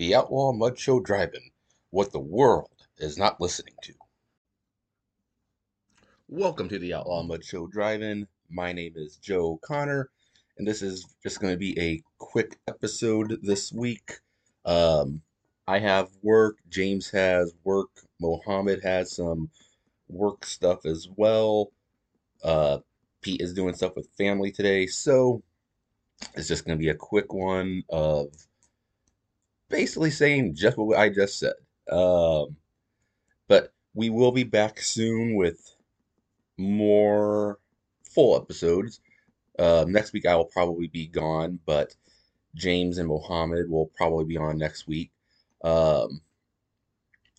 The Outlaw Mud Show Driving, what the world is not listening to. Welcome to the Outlaw Mud Show Driving. My name is Joe Connor, and this is just going to be a quick episode this week. Um, I have work, James has work, Mohammed has some work stuff as well. Uh, Pete is doing stuff with family today, so it's just going to be a quick one of basically saying just what I just said. Um, but we will be back soon with more full episodes. Uh, next week I will probably be gone, but James and Mohammed will probably be on next week. Um,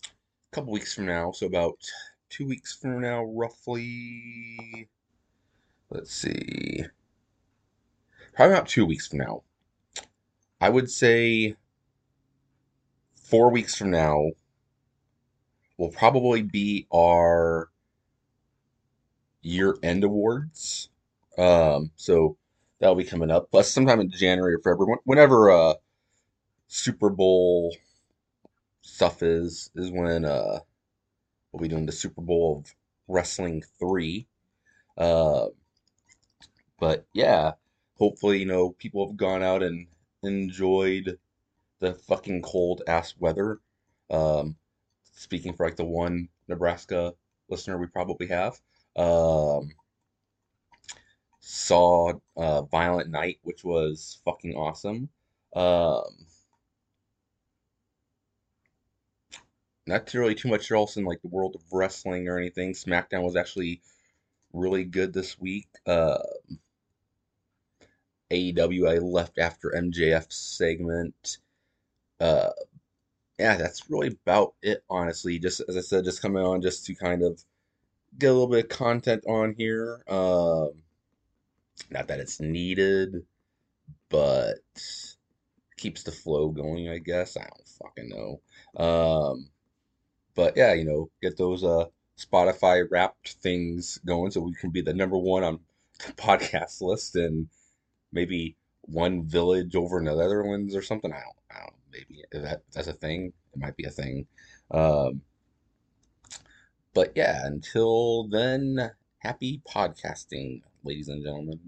a couple weeks from now, so about two weeks from now, roughly. Let's see probably about two weeks from now. I would say four weeks from now will probably be our year end awards. Um, so that'll be coming up. Plus, sometime in January or February, whenever uh, Super Bowl stuff is, is when uh, we'll be doing the Super Bowl of Wrestling 3. Uh, but yeah, hopefully, you know, people have gone out and enjoyed the fucking cold ass weather. Um, speaking for like the one Nebraska listener we probably have. Um, saw uh, Violent Night, which was fucking awesome. Um, not really too much else in like the world of wrestling or anything. SmackDown was actually really good this week. Uh, AEW. I left after MJF segment. Uh, yeah, that's really about it, honestly. Just as I said, just coming on just to kind of get a little bit of content on here. Um, not that it's needed, but keeps the flow going, I guess. I don't fucking know. Um, but yeah, you know, get those uh Spotify wrapped things going so we can be the number one on the podcast list and maybe one village over in the Netherlands or something. I don't, I don't. Maybe that that's a thing. It might be a thing. Um, but yeah, until then, happy podcasting, ladies and gentlemen.